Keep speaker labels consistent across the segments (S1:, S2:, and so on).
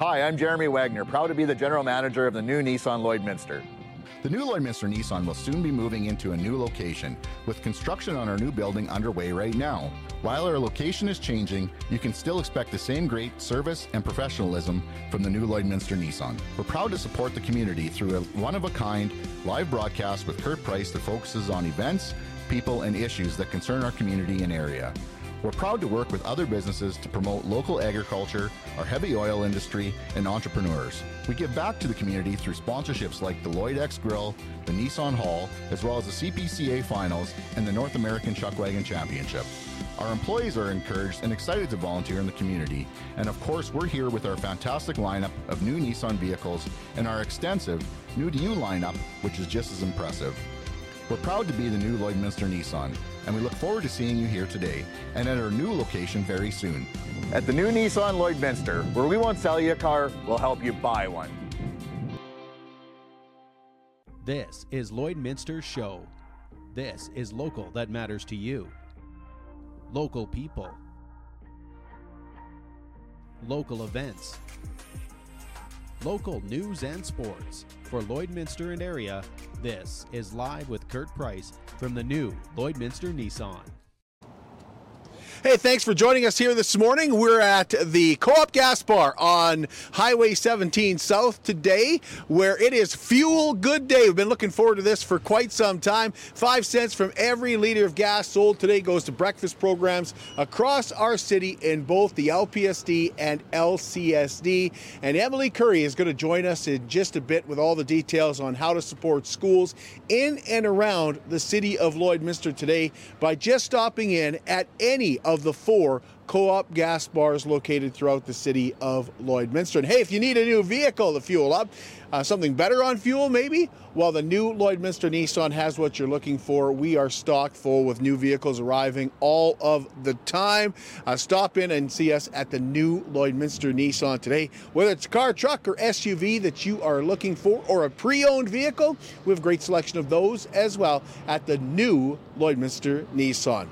S1: Hi, I'm Jeremy Wagner, proud to be the general manager of the new Nissan Lloydminster.
S2: The new Lloydminster Nissan will soon be moving into a new location, with construction on our new building underway right now. While our location is changing, you can still expect the same great service and professionalism from the new Lloydminster Nissan. We're proud to support the community through a one of a kind live broadcast with Kurt Price that focuses on events, people, and issues that concern our community and area. We're proud to work with other businesses to promote local agriculture, our heavy oil industry, and entrepreneurs. We give back to the community through sponsorships like the Lloyd X Grill, the Nissan Hall, as well as the CPCA Finals and the North American Chuckwagon Championship. Our employees are encouraged and excited to volunteer in the community, and of course, we're here with our fantastic lineup of new Nissan vehicles and our extensive new to you lineup, which is just as impressive. We're proud to be the new Lloydminster Nissan, and we look forward to seeing you here today and at our new location very soon.
S1: At the new Nissan Lloydminster, where we won't sell you a car, we'll help you buy one.
S3: This is Lloydminster Show. This is local that matters to you. Local people. Local events. Local news and sports. For Lloydminster and area, this is Live with Kurt Price from the new Lloydminster Nissan.
S4: Hey, thanks for joining us here this morning. We're at the Co op Gas Bar on Highway 17 South today, where it is Fuel Good Day. We've been looking forward to this for quite some time. Five cents from every liter of gas sold today goes to breakfast programs across our city in both the LPSD and LCSD. And Emily Curry is going to join us in just a bit with all the details on how to support schools in and around the city of Lloydminster today by just stopping in at any of the four co-op gas bars located throughout the city of Lloydminster. And hey, if you need a new vehicle to fuel up, uh, something better on fuel maybe, well, the new Lloydminster Nissan has what you're looking for. We are stock full with new vehicles arriving all of the time. Uh, stop in and see us at the new Lloydminster Nissan today. Whether it's a car, truck, or SUV that you are looking for, or a pre-owned vehicle, we have a great selection of those as well at the new Lloydminster Nissan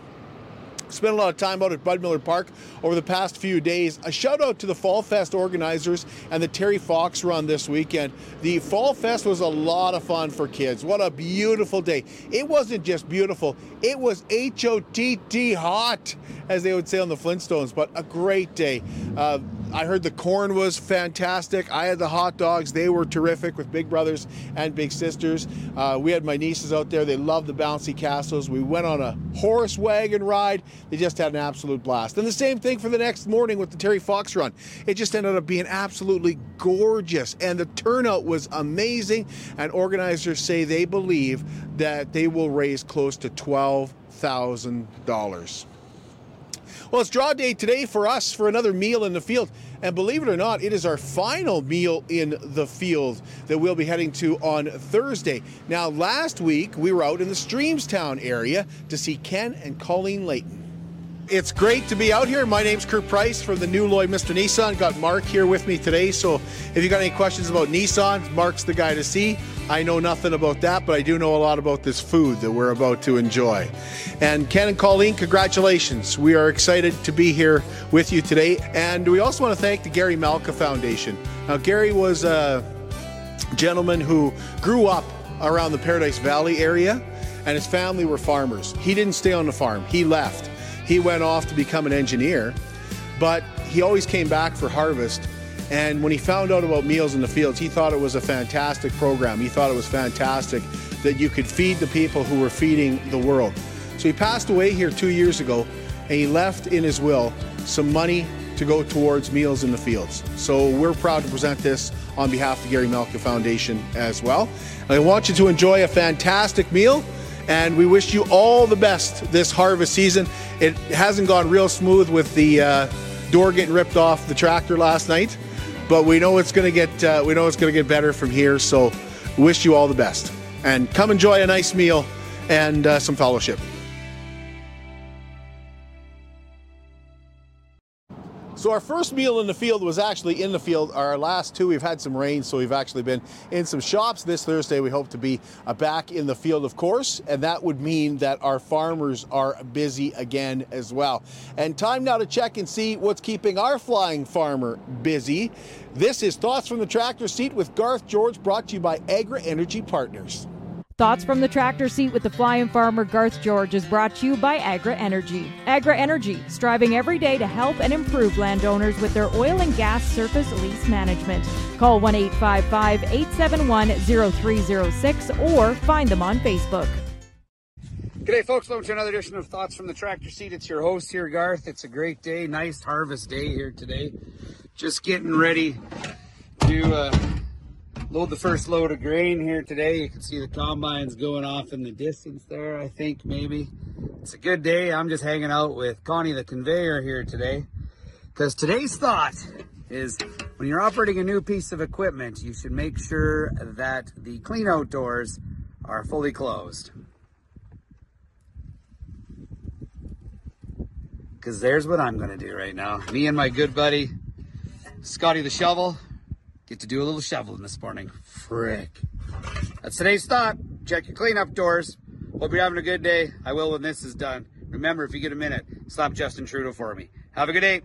S4: spent a lot of time out at Bud Miller Park over the past few days. A shout out to the Fall Fest organizers and the Terry Fox run this weekend. The Fall Fest was a lot of fun for kids. What a beautiful day. It wasn't just beautiful, it was H O T T hot, as they would say on the Flintstones, but a great day. Uh, I heard the corn was fantastic. I had the hot dogs. They were terrific with big brothers and big sisters. Uh, we had my nieces out there. They loved the bouncy castles. We went on a horse wagon ride. They just had an absolute blast. And the same thing for the next morning with the Terry Fox run. It just ended up being absolutely gorgeous. And the turnout was amazing. And organizers say they believe that they will raise close to $12,000. Well, it's draw day today for us for another meal in the field. And believe it or not, it is our final meal in the field that we'll be heading to on Thursday. Now, last week we were out in the Streamstown area to see Ken and Colleen Layton. It's great to be out here. My name's Kurt Price from the new Lloydminster Nissan. Got Mark here with me today. So if you got any questions about Nissan, Mark's the guy to see. I know nothing about that, but I do know a lot about this food that we're about to enjoy. And Ken and Colleen, congratulations. We are excited to be here with you today. And we also want to thank the Gary Malka Foundation. Now, Gary was a gentleman who grew up around the Paradise Valley area, and his family were farmers. He didn't stay on the farm, he left. He went off to become an engineer, but he always came back for harvest. And when he found out about Meals in the Fields, he thought it was a fantastic program. He thought it was fantastic that you could feed the people who were feeding the world. So he passed away here two years ago, and he left in his will some money to go towards Meals in the Fields. So we're proud to present this on behalf of the Gary Malka Foundation as well. I want you to enjoy a fantastic meal and we wish you all the best this harvest season. It hasn't gone real smooth with the uh, door getting ripped off the tractor last night, but we know it's going to get uh, we know it's going to get better from here. So, wish you all the best, and come enjoy a nice meal and uh, some fellowship. So our first meal in the field was actually in the field. Our last two, we've had some rain, so we've actually been in some shops. This Thursday, we hope to be uh, back in the field, of course, and that would mean that our farmers are busy again as well. And time now to check and see what's keeping our flying farmer busy. This is Thoughts from the Tractor Seat with Garth George, brought to you by Agra Energy Partners.
S5: Thoughts from the tractor seat with the flying farmer Garth George is brought to you by Agra Energy. Agra Energy, striving every day to help and improve landowners with their oil and gas surface lease management. Call 1 855 871 0306 or find them on Facebook.
S6: G'day, folks. Welcome to another edition of Thoughts from the Tractor Seat. It's your host here, Garth. It's a great day, nice harvest day here today. Just getting ready to uh, load the first load of grain here today. You can see the combines going off in the distance there, I think maybe. It's a good day. I'm just hanging out with Connie the conveyor here today. Because today's thought is when you're operating a new piece of equipment, you should make sure that the clean out doors are fully closed. Because there's what I'm going to do right now. Me and my good buddy, Scotty the Shovel, Get to do a little shoveling this morning. Frick. That's today's thought. Check your cleanup doors. Hope you're having a good day. I will when this is done. Remember, if you get a minute, slap Justin Trudeau for me. Have a good day.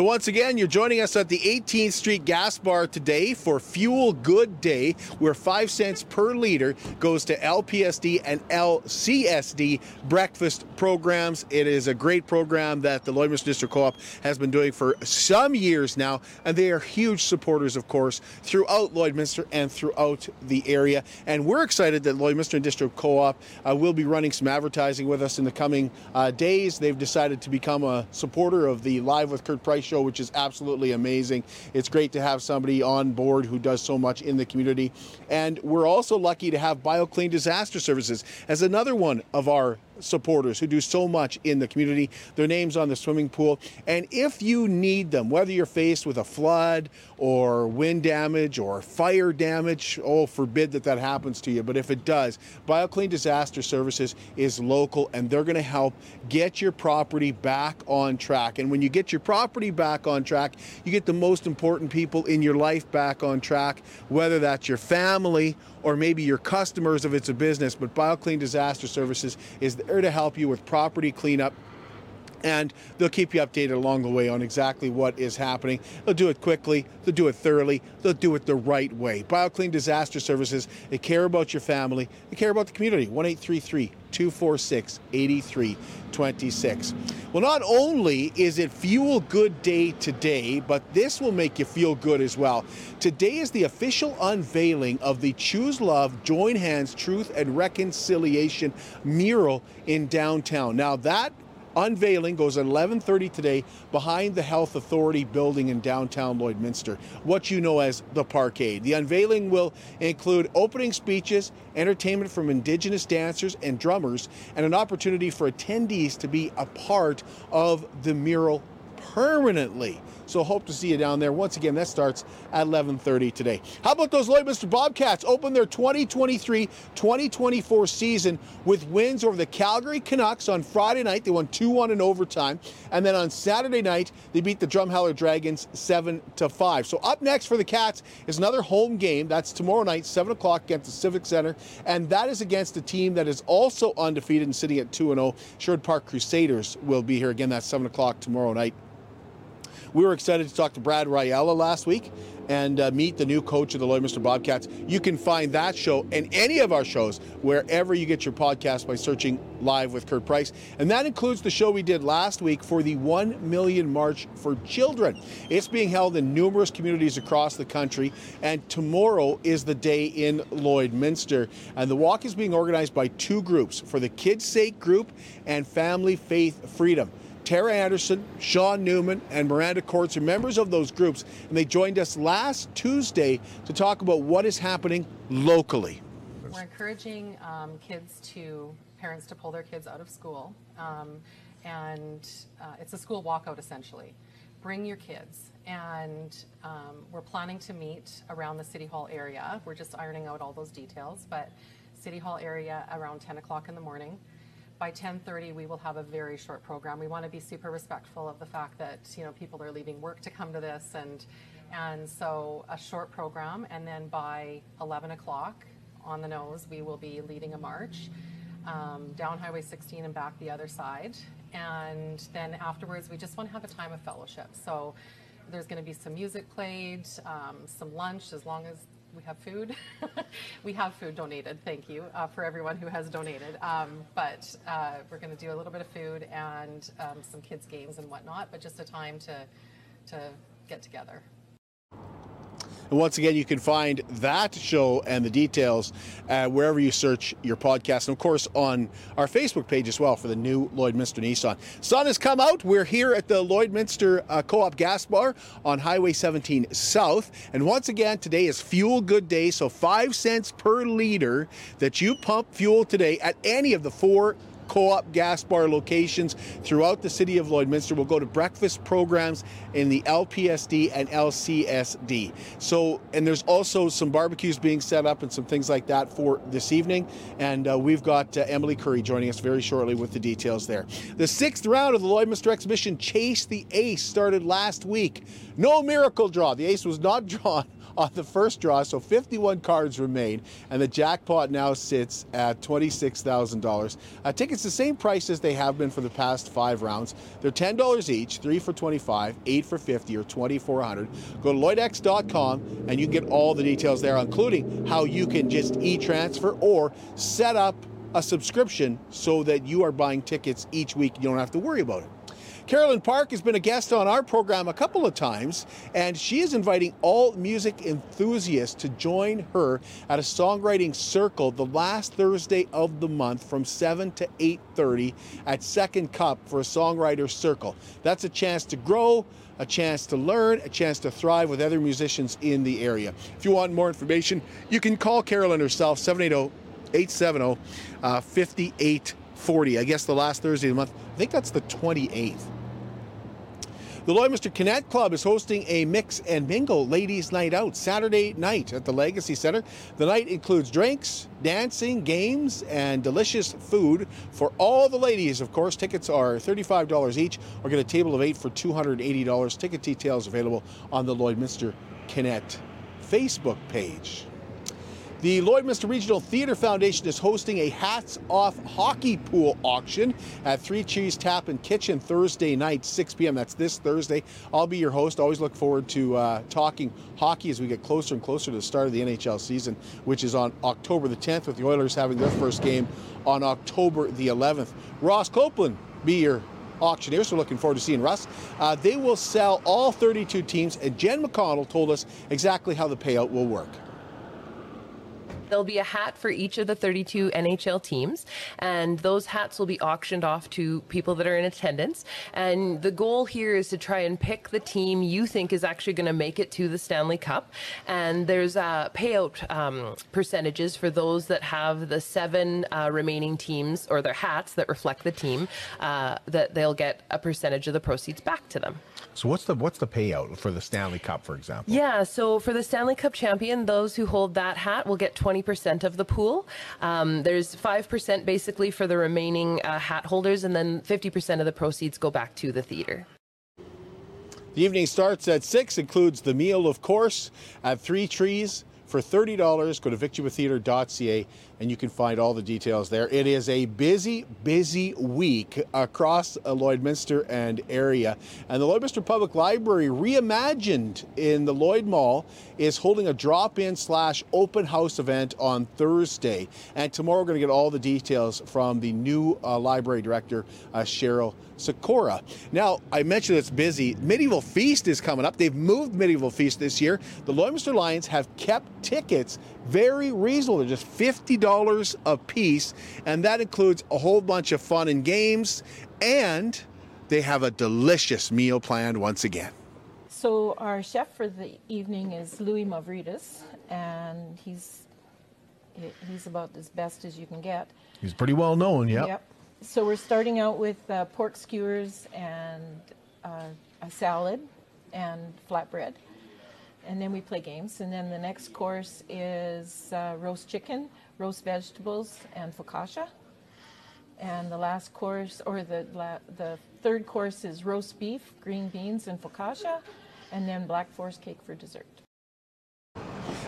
S4: So, once again, you're joining us at the 18th Street Gas Bar today for Fuel Good Day, where 5 cents per liter goes to LPSD and LCSD breakfast programs. It is a great program that the Lloydminster District Co op has been doing for some years now, and they are huge supporters, of course, throughout Lloydminster and throughout the area. And we're excited that Lloydminster District Co op uh, will be running some advertising with us in the coming uh, days. They've decided to become a supporter of the Live with Kurt Price show, which is absolutely amazing. It's great to have somebody on board who does so much in the community. And we're also lucky to have BioClean Disaster Services as another one of our supporters who do so much in the community. Their names on the swimming pool. And if you need them, whether you're faced with a flood or wind damage or fire damage, oh, forbid that that happens to you. But if it does, BioClean Disaster Services is local and they're going to help get your property back on track. And when you get your property back on track, you get the most important people in your life back on track, whether that's your family or maybe your customers if it's a business. But BioClean Disaster Services is there to help you with property cleanup and they'll keep you updated along the way on exactly what is happening. They'll do it quickly, they'll do it thoroughly, they'll do it the right way. BioClean Disaster Services, they care about your family, they care about the community. 1 246 8326. Well, not only is it Fuel Good Day today, but this will make you feel good as well. Today is the official unveiling of the Choose Love, Join Hands, Truth and Reconciliation mural in downtown. Now, that unveiling goes at 11:30 today behind the Health Authority building in downtown Lloydminster, what you know as the Parkade. The unveiling will include opening speeches, entertainment from indigenous dancers and drummers, and an opportunity for attendees to be a part of the mural permanently. So hope to see you down there. Once again, that starts at 11:30 today. How about those Lloydminster Bobcats open their 2023-2024 season with wins over the Calgary Canucks on Friday night. They won 2-1 in overtime, and then on Saturday night they beat the Drumheller Dragons 7 to 5. So up next for the Cats is another home game. That's tomorrow night, 7 o'clock against the Civic Center, and that is against a team that is also undefeated and sitting at 2 0. Sherwood Park Crusaders will be here again. That's 7 o'clock tomorrow night. We were excited to talk to Brad Riella last week and uh, meet the new coach of the Lloydminster Bobcats. You can find that show and any of our shows wherever you get your podcast by searching Live with Kurt Price. And that includes the show we did last week for the 1 Million March for Children. It's being held in numerous communities across the country, and tomorrow is the day in Lloydminster. And the walk is being organized by two groups for the Kids' Sake Group and Family Faith Freedom. Tara Anderson, Sean Newman, and Miranda Courts are members of those groups, and they joined us last Tuesday to talk about what is happening locally.
S7: We're encouraging um, kids to, parents to pull their kids out of school. Um, and uh, it's a school walkout essentially. Bring your kids. And um, we're planning to meet around the City Hall area. We're just ironing out all those details, but City Hall area around 10 o'clock in the morning. By 10:30, we will have a very short program. We want to be super respectful of the fact that you know people are leaving work to come to this, and and so a short program. And then by 11 o'clock, on the nose, we will be leading a march um, down Highway 16 and back the other side. And then afterwards, we just want to have a time of fellowship. So there's going to be some music played, um, some lunch, as long as we have food. we have food donated, thank you, uh, for everyone who has donated. Um, but uh, we're going to do a little bit of food and um, some kids' games and whatnot, but just a time to, to get together.
S4: And once again, you can find that show and the details uh, wherever you search your podcast. And of course, on our Facebook page as well for the new Lloydminster Nissan. Sun has come out. We're here at the Lloydminster uh, Co op Gas Bar on Highway 17 South. And once again, today is Fuel Good Day. So, five cents per liter that you pump fuel today at any of the four co-op gas bar locations throughout the city of Lloydminster. We'll go to breakfast programs in the LPSD and LCSD. So, and there's also some barbecues being set up and some things like that for this evening. And uh, we've got uh, Emily Curry joining us very shortly with the details there. The sixth round of the Lloydminster exhibition, Chase the Ace, started last week. No miracle draw. The ace was not drawn on the first draw, so 51 cards remain, and the jackpot now sits at $26,000. Uh, tickets the same price as they have been for the past five rounds. They're $10 each, three for 25, eight for 50, or 2400. Go to lloydx.com and you get all the details there, including how you can just e-transfer or set up a subscription so that you are buying tickets each week. You don't have to worry about it. Carolyn Park has been a guest on our program a couple of times, and she is inviting all music enthusiasts to join her at a songwriting circle the last Thursday of the month from 7 to 8:30 at Second Cup for a songwriter circle. That's a chance to grow, a chance to learn, a chance to thrive with other musicians in the area. If you want more information, you can call Carolyn herself 780 870 uh, 5840. I guess the last Thursday of the month. I think that's the 28th. The Lloydminster Connect Club is hosting a mix and mingle ladies' night out Saturday night at the Legacy Center. The night includes drinks, dancing, games, and delicious food for all the ladies. Of course, tickets are $35 each or get a table of eight for $280. Ticket details available on the Lloydminster Connect Facebook page. The Lloydminster Regional Theatre Foundation is hosting a hats off hockey pool auction at Three Cheese Tap and Kitchen Thursday night, 6 p.m. That's this Thursday. I'll be your host. Always look forward to uh, talking hockey as we get closer and closer to the start of the NHL season, which is on October the 10th, with the Oilers having their first game on October the 11th. Ross Copeland be your auctioneer, so looking forward to seeing Russ. Uh, they will sell all 32 teams, and Jen McConnell told us exactly how the payout will work.
S8: There'll be a hat for each of the 32 NHL teams, and those hats will be auctioned off to people that are in attendance. And the goal here is to try and pick the team you think is actually going to make it to the Stanley Cup. And there's uh, payout um, percentages for those that have the seven uh, remaining teams or their hats that reflect the team, uh, that they'll get a percentage of the proceeds back to them.
S9: So what's the what's the payout for the Stanley Cup, for example?
S8: Yeah, so for the Stanley Cup champion, those who hold that hat will get 20% of the pool. Um, there's 5% basically for the remaining uh, hat holders, and then 50% of the proceeds go back to the theater.
S4: The evening starts at 6, includes the meal, of course, at Three Trees for $30. Go to vicjubatheatre.ca and you can find all the details there. It is a busy, busy week across Lloydminster and area. And the Lloydminster Public Library, reimagined in the Lloyd Mall, is holding a drop-in slash open house event on Thursday. And tomorrow we're going to get all the details from the new uh, library director, uh, Cheryl Sikora. Now, I mentioned it's busy. Medieval Feast is coming up. They've moved Medieval Feast this year. The Lloydminster Lions have kept tickets very reasonable. They're just $50 a piece, and that includes a whole bunch of fun and games and they have a delicious meal planned once again.
S10: So our chef for the evening is Louis Mavridis, and he's he's about as best as you can get.
S9: He's pretty well known, yep.
S10: Yep. So we're starting out with uh, pork skewers and uh, a salad and flatbread, and then we play games. And then the next course is uh, roast chicken, roast vegetables, and focaccia. And the last course, or the la- the third course, is roast beef, green beans, and focaccia, and then black forest cake for dessert.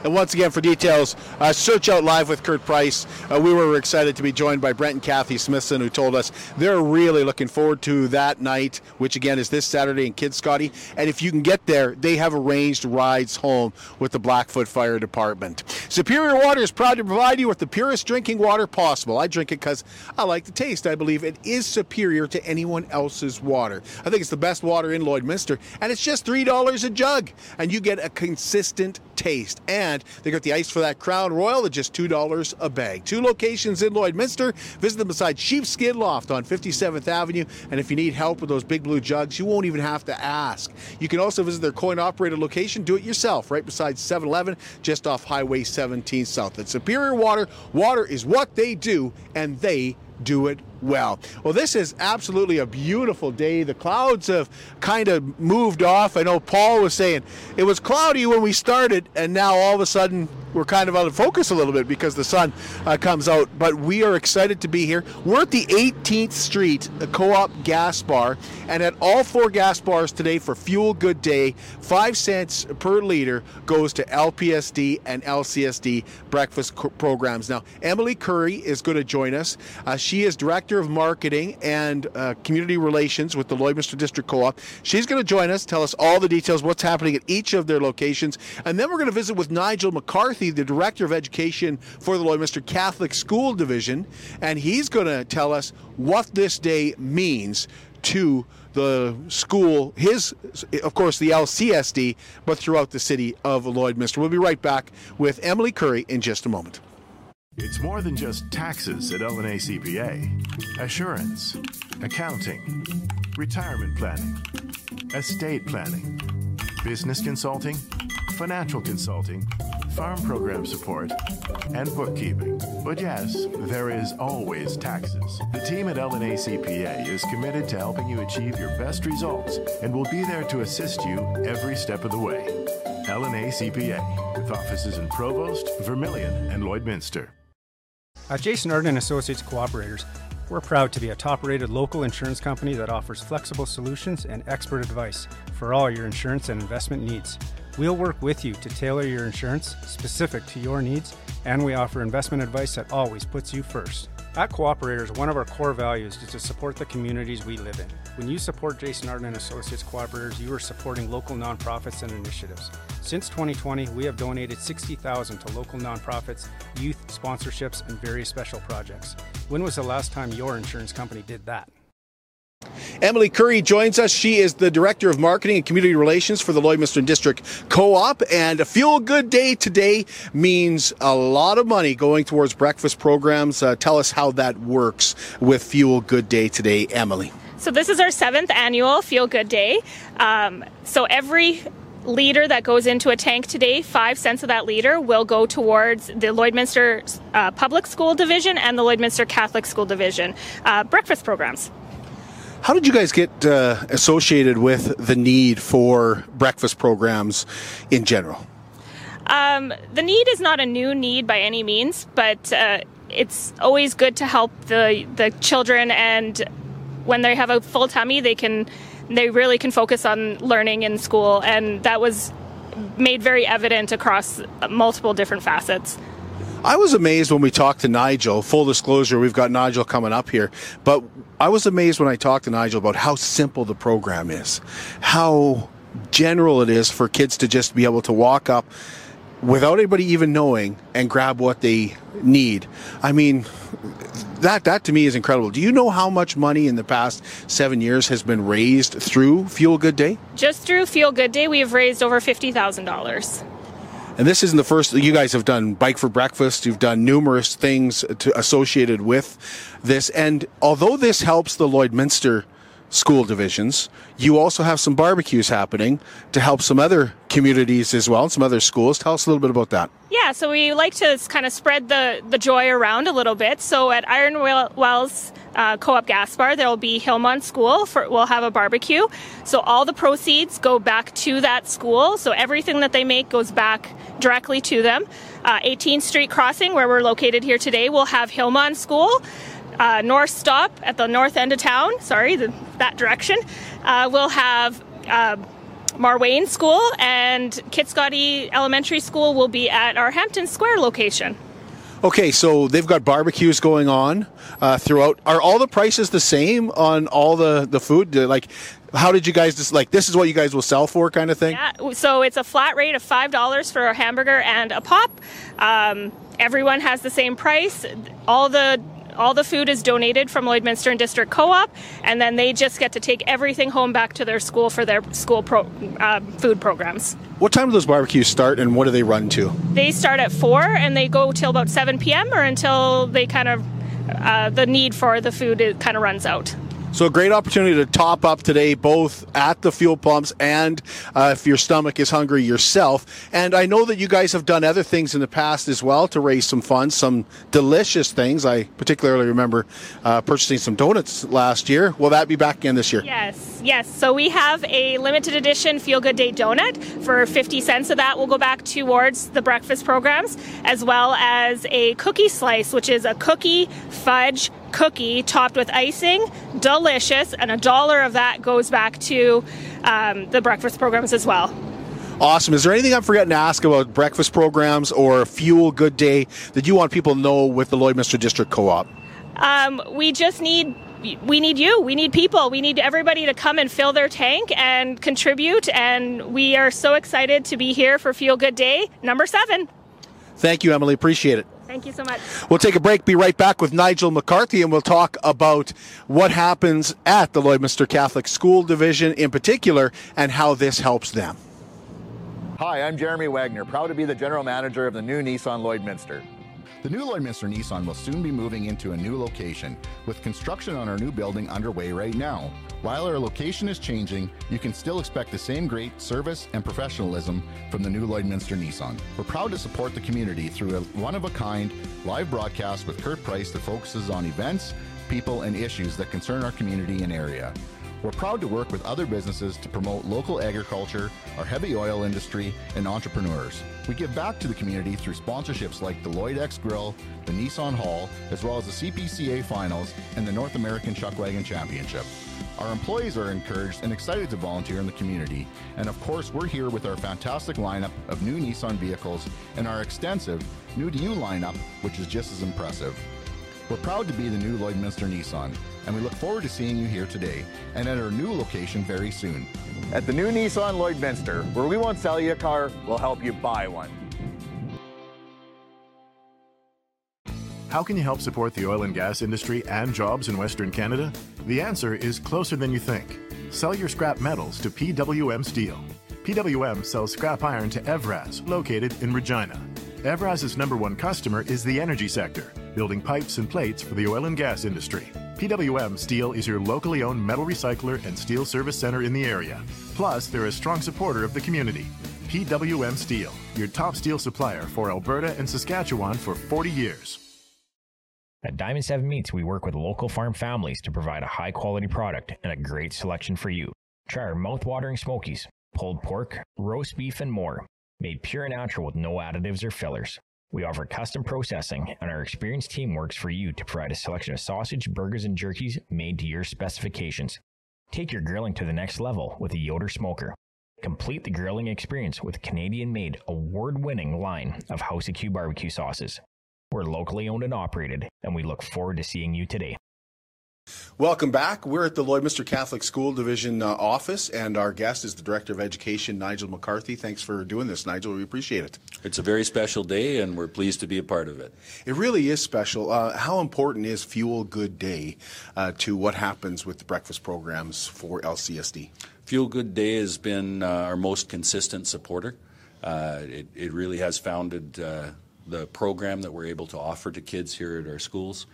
S4: And once again, for details, uh, search out live with Kurt Price. Uh, we were excited to be joined by Brent and Kathy Smithson, who told us they're really looking forward to that night, which again is this Saturday in Kitscotty. And if you can get there, they have arranged rides home with the Blackfoot Fire Department. Superior Water is proud to provide you with the purest drinking water possible. I drink it because I like the taste. I believe it is superior to anyone else's water. I think it's the best water in Lloydminster, and it's just $3 a jug, and you get a consistent taste. And they got the ice for that Crown Royal at just $2 a bag. Two locations in Lloydminster. Visit them beside Sheepskin Loft on 57th Avenue. And if you need help with those big blue jugs, you won't even have to ask. You can also visit their coin operated location, do it yourself, right beside 7 Eleven, just off Highway 17 South. At Superior Water, water is what they do, and they do it well. Well, this is absolutely a beautiful day. The clouds have kind of moved off. I know Paul was saying it was cloudy when we started, and now all of a sudden we're kind of out of focus a little bit because the sun uh, comes out. But we are excited to be here. We're at the 18th Street Co op Gas Bar, and at all four gas bars today for Fuel Good Day, five cents per liter goes to LPSD and LCSD breakfast co- programs. Now, Emily Curry is going to join us. Uh, she is director of marketing and uh, community relations with the Lloydminster District Co op. She's going to join us, tell us all the details, what's happening at each of their locations, and then we're going to visit with Nigel McCarthy, the director of education for the Lloydminster Catholic School Division, and he's going to tell us what this day means to the school, his, of course, the LCSD, but throughout the city of Lloydminster. We'll be right back with Emily Curry in just a moment.
S11: It's more than just taxes at LNA CPA. Assurance, accounting, retirement planning, estate planning, business consulting, financial consulting, farm program support, and bookkeeping. But yes, there is always taxes. The team at LNA CPA is committed to helping you achieve your best results and will be there to assist you every step of the way. LNA CPA, with offices in Provost, Vermilion, and Lloydminster.
S12: At Jason Arden Associates Cooperators, we're proud to be a top rated local insurance company that offers flexible solutions and expert advice for all your insurance and investment needs. We'll work with you to tailor your insurance specific to your needs, and we offer investment advice that always puts you first. At Cooperators, one of our core values is to support the communities we live in. When you support Jason Arden and Associates Cooperators, you are supporting local nonprofits and initiatives. Since 2020, we have donated 60,000 to local nonprofits, youth sponsorships, and various special projects. When was the last time your insurance company did that?
S4: Emily Curry joins us. She is the Director of Marketing and Community Relations for the Lloydminster District Co-op. And a Fuel Good Day today means a lot of money going towards breakfast programs. Uh, tell us how that works with Fuel Good Day today, Emily.
S13: So this is our seventh annual Feel Good Day. Um, so every liter that goes into a tank today, five cents of that liter will go towards the Lloydminster uh, Public School Division and the Lloydminster Catholic School Division uh, breakfast programs.
S4: How did you guys get uh, associated with the need for breakfast programs in general?
S13: Um, the need is not a new need by any means, but uh, it's always good to help the the children, and when they have a full tummy, they can they really can focus on learning in school, and that was made very evident across multiple different facets.
S4: I was amazed when we talked to Nigel. Full disclosure, we've got Nigel coming up here. But I was amazed when I talked to Nigel about how simple the program is, how general it is for kids to just be able to walk up without anybody even knowing and grab what they need. I mean, that that to me is incredible. Do you know how much money in the past seven years has been raised through Fuel Good Day?
S13: Just through Feel Good Day, we have raised over fifty thousand dollars.
S4: And this isn't the first. You guys have done Bike for Breakfast. You've done numerous things to, associated with this. And although this helps the Lloydminster school divisions, you also have some barbecues happening to help some other communities as well, and some other schools. Tell us a little bit about that.
S13: Yeah, so we like to kind of spread the, the joy around a little bit. So at Iron Wells uh, Co-op Gas Bar, there will be Hillmond School. For, we'll have a barbecue. So all the proceeds go back to that school. So everything that they make goes back directly to them. Uh, 18th Street Crossing, where we're located here today, will have Hillmond School. Uh, north stop at the north end of town, sorry, the, that direction, uh, we'll have uh, Marwayne School and Kitscotty Elementary School will be at our Hampton Square location.
S4: Okay, so they've got barbecues going on uh, throughout. Are all the prices the same on all the the food? Like, how did you guys just like this is what you guys will sell for, kind of thing?
S13: Yeah, so it's a flat rate of five dollars for a hamburger and a pop. Um, everyone has the same price. All the all the food is donated from Lloydminster and District Co-op, and then they just get to take everything home back to their school for their school pro, uh, food programs.
S4: What time do those barbecues start, and what do they run to?
S13: They start at four, and they go till about seven p.m. or until they kind of uh, the need for the food kind of runs out.
S4: So a great opportunity to top up today, both at the fuel pumps and uh, if your stomach is hungry yourself. And I know that you guys have done other things in the past as well to raise some funds, some delicious things. I particularly remember uh, purchasing some donuts last year. Will that be back again this year?
S13: Yes, yes. So we have a limited edition Feel Good Day donut. For 50 cents of that we'll go back towards the breakfast programs, as well as a cookie slice, which is a cookie fudge cookie topped with icing, delicious, and a dollar of that goes back to um, the breakfast programs as well.
S4: Awesome. Is there anything I'm forgetting to ask about breakfast programs or Fuel Good Day that you want people to know with the Lloydminster District Co-op?
S13: Um, we just need we need you. We need people. We need everybody to come and fill their tank and contribute. And we are so excited to be here for Fuel Good Day number seven.
S4: Thank you, Emily. Appreciate it.
S13: Thank you so much.
S4: We'll take a break, be right back with Nigel McCarthy, and we'll talk about what happens at the Lloydminster Catholic School Division in particular and how this helps them.
S1: Hi, I'm Jeremy Wagner, proud to be the general manager of the new Nissan Lloydminster.
S2: The new Lloydminster Nissan will soon be moving into a new location, with construction on our new building underway right now. While our location is changing, you can still expect the same great service and professionalism from the new Lloydminster Nissan. We're proud to support the community through a one-of-a-kind live broadcast with Kurt Price that focuses on events, people, and issues that concern our community and area. We're proud to work with other businesses to promote local agriculture, our heavy oil industry, and entrepreneurs. We give back to the community through sponsorships like the Lloyd X Grill, the Nissan Hall, as well as the CPCA Finals and the North American Chuck Wagon Championship. Our employees are encouraged and excited to volunteer in the community, and of course, we're here with our fantastic lineup of new Nissan vehicles and our extensive new to you lineup, which is just as impressive. We're proud to be the new Lloydminster Nissan, and we look forward to seeing you here today and at our new location very soon.
S1: At the new Nissan Lloydminster, where we won't sell you a car, we'll help you buy one.
S11: How can you help support the oil and gas industry and jobs in Western Canada? The answer is closer than you think. Sell your scrap metals to PWM Steel. PWM sells scrap iron to Evraz, located in Regina. Evraz's number one customer is the energy sector, building pipes and plates for the oil and gas industry. PWM Steel is your locally owned metal recycler and steel service center in the area. Plus, they're a strong supporter of the community. PWM Steel, your top steel supplier for Alberta and Saskatchewan for 40 years.
S14: At Diamond 7 Meats, we work with local farm families to provide a high quality product and a great selection for you. Try our mouth-watering smokies, pulled pork, roast beef, and more, made pure and natural with no additives or fillers. We offer custom processing, and our experienced team works for you to provide a selection of sausage, burgers, and jerkies made to your specifications. Take your grilling to the next level with a Yoder smoker. Complete the grilling experience with Canadian made, award winning line of House of Q barbecue sauces. We're locally owned and operated, and we look forward to seeing you today.
S4: Welcome back. We're at the Lloydminster Catholic School Division uh, office, and our guest is the Director of Education, Nigel McCarthy. Thanks for doing this, Nigel. We appreciate it.
S15: It's a very special day, and we're pleased to be a part of it.
S4: It really is special. Uh, how important is Fuel Good Day uh, to what happens with the breakfast programs for LCSD?
S15: Fuel Good Day has been uh, our most consistent supporter. Uh, it, it, really has founded uh, the program that we're able to offer to kids here at our schools.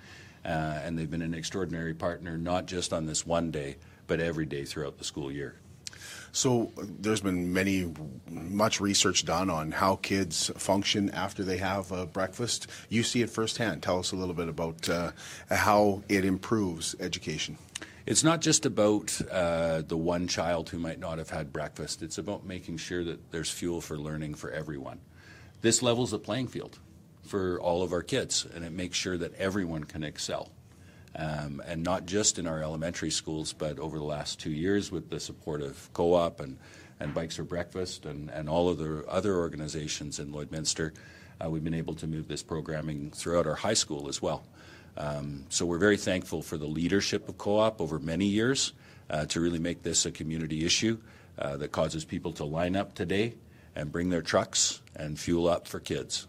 S15: Uh, and they've been an extraordinary partner, not just on this one day, but every day throughout the school year.
S4: So there's been many, much research done on how kids function after they have uh, breakfast. You see it firsthand. Tell us a little bit about uh, how it improves education.
S15: It's not just about uh, the one child who might not have had breakfast. It's about making sure that there's fuel for learning for everyone. This levels the playing field for all of our kids, and it makes sure that everyone can excel. Um, and not just in our elementary schools, but over the last two years with the support of Co-op and, and Bikes for Breakfast and, and all of the other organizations in Lloydminster, uh, we've been able to move this programming throughout our high school as well. Um, so we're very thankful for the leadership of Co-op over many years uh, to really make this a community issue uh, that causes people to line up today and bring their trucks and fuel up for kids.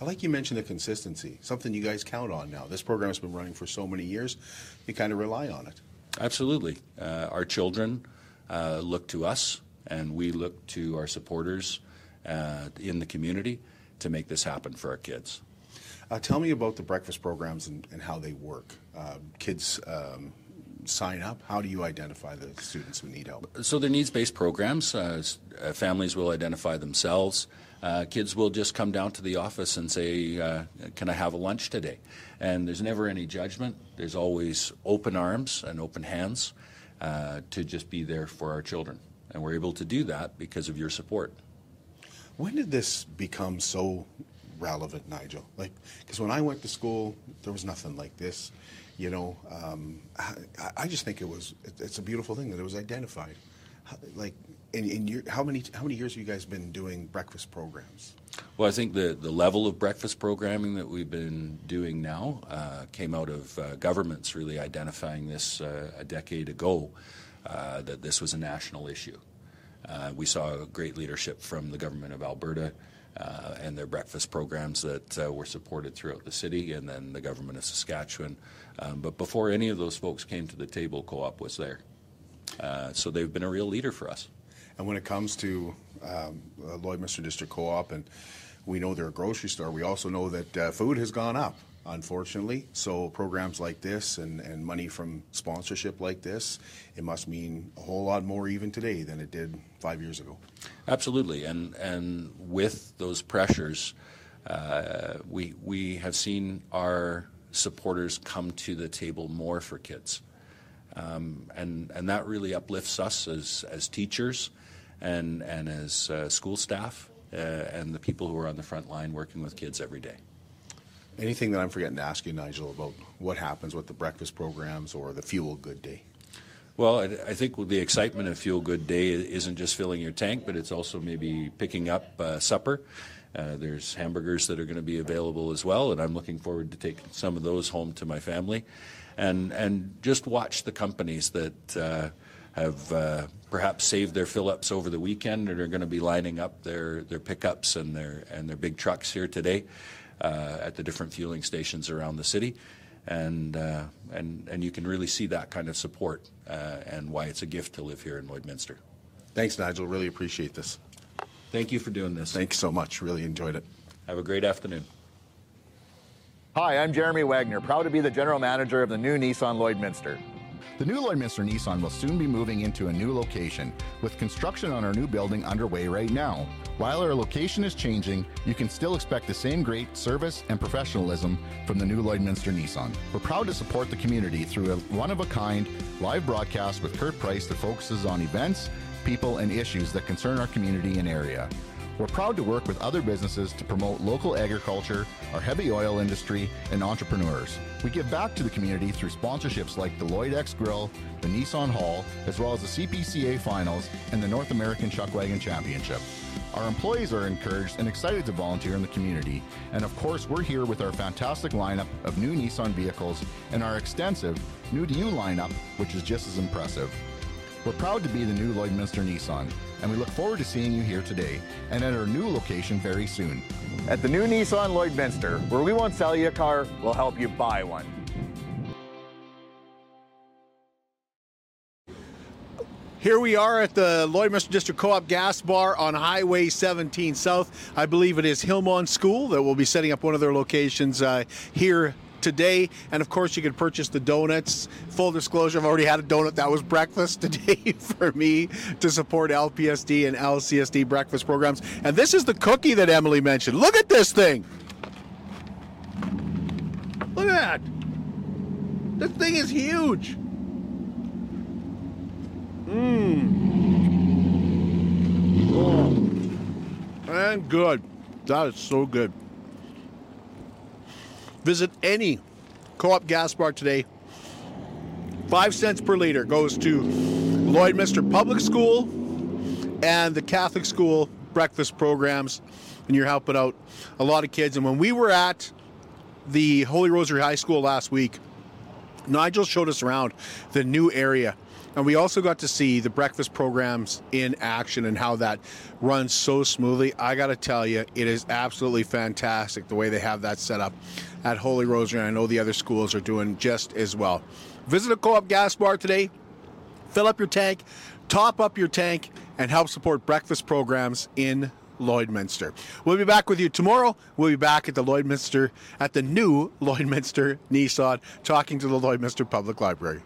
S4: I like you mentioned the consistency, something you guys count on now. This program has been running for so many years, you kind of rely on it.
S15: Absolutely. Uh, our children uh, look to us, and we look to our supporters uh, in the community to make this happen for our kids.
S4: Uh, tell me about the breakfast programs and, and how they work. Uh, kids um, sign up. How do you identify the students who need help?
S15: So they're needs-based programs. Uh, families will identify themselves. Uh, kids will just come down to the office and say, uh, Can I have a lunch today? And there's never any judgment. There's always open arms and open hands uh, to just be there for our children. And we're able to do that because of your support.
S4: When did this become so relevant, Nigel? Like, because when I went to school, there was nothing like this. You know, um, I, I, just think it was, it's a beautiful thing that it was identified. Like, in, in your, how many how many years have you guys been doing breakfast programs?
S15: Well, I think the, the level of breakfast programming that we've been doing now uh, came out of uh, governments really identifying this uh, a decade ago uh, that this was a national issue. Uh, we saw great leadership from the government of Alberta uh, and their breakfast programs that were supported throughout the city, and then the government of Saskatchewan. Um, but before any of those folks came to the table, Co-op was there. so they've been a real leader for us.
S4: And when it comes to um, Lloydminster District Co-op, and we know they're a grocery store, we also know that uh, food has gone up, unfortunately. So programs like this and, and money from sponsorship like this, it must mean a whole lot more even today than it did five years ago.
S15: Absolutely, and and with those pressures, uh, we we have seen our supporters come to the table more for kids. Um, and, and that really uplifts us as, as teachers and, and as uh, school staff uh, and the people who are on the front line working with kids every day.
S4: Anything that I'm forgetting to ask you, Nigel, about what happens with the breakfast programs or the Fuel Good Day?
S15: Well, I, I think the excitement of Fuel Good Day isn't just filling your tank, but it's also maybe picking up uh, supper. Uh, there's hamburgers that are going to be available as well, and I'm looking forward to taking some of those home to my family, and and just watch the companies that uh, have uh, perhaps saved their fill-ups over the weekend and are going to be lining up their, their pickups and their and their big trucks here today uh, at the different fueling stations around the city, and uh, and and you can really see that kind of support uh, and why it's a gift to live here in Lloydminster.
S4: Thanks, Nigel. Really appreciate this.
S15: Thank you for doing this.
S4: Thanks so much. Really enjoyed it.
S15: Have a great afternoon.
S1: Hi, I'm Jeremy Wagner, proud to be the general manager of the new Nissan Lloydminster.
S2: The new Lloydminster Nissan will soon be moving into a new location, with construction on our new building underway right now. While our location is changing, you can still expect the same great service and professionalism from the new Lloydminster Nissan. We're proud to support the community through a one-of-a-kind live broadcast with Kurt Price that focuses on events, people, and issues that concern our community and area. We're proud to work with other businesses to promote local agriculture, our heavy oil industry, and entrepreneurs. We give back to the community through sponsorships like the Lloyd X Grill, the Nissan Hall, as well as the CPCA Finals and the North American Chuckwagon Championship. Our employees are encouraged and excited to volunteer in the community, and of course, we're here with our fantastic lineup of new Nissan vehicles and our extensive new to you lineup, which is just as impressive. We're proud to be the new Lloydminster Nissan, and we look forward to seeing you here today and at our new location very soon.
S1: At the new Nissan Lloydminster, where we won't sell you a car, we'll help you buy one.
S4: Here we are at the Lloydminster District Co-op Gas Bar on Highway 17 South. I believe it is Hillmond School that will be setting up one of their locations uh, here today. And of course, you can purchase the donuts. Full disclosure, I've already had a donut that was breakfast today for me to support LPSD and LCSD breakfast programs. And this is the cookie that Emily mentioned. Look at this thing. Look at that. This thing is huge. Mmm. Oh. And good. That is so good. Visit any co op gas bar today. Five cents per liter goes to Lloydminster Public School and the Catholic School breakfast programs, and you're helping out a lot of kids. And when we were at the Holy Rosary High School last week, Nigel showed us around the new area. And we also got to see the breakfast programs in action and how that runs so smoothly. I got to tell you, it is absolutely fantastic the way they have that set up at Holy Rosary. And I know the other schools are doing just as well. Visit a co op gas bar today, fill up your tank, top up your tank, and help support breakfast programs in Lloydminster. We'll be back with you tomorrow. We'll be back at the Lloydminster, at the new Lloydminster Nissan, talking to the Lloydminster Public Library.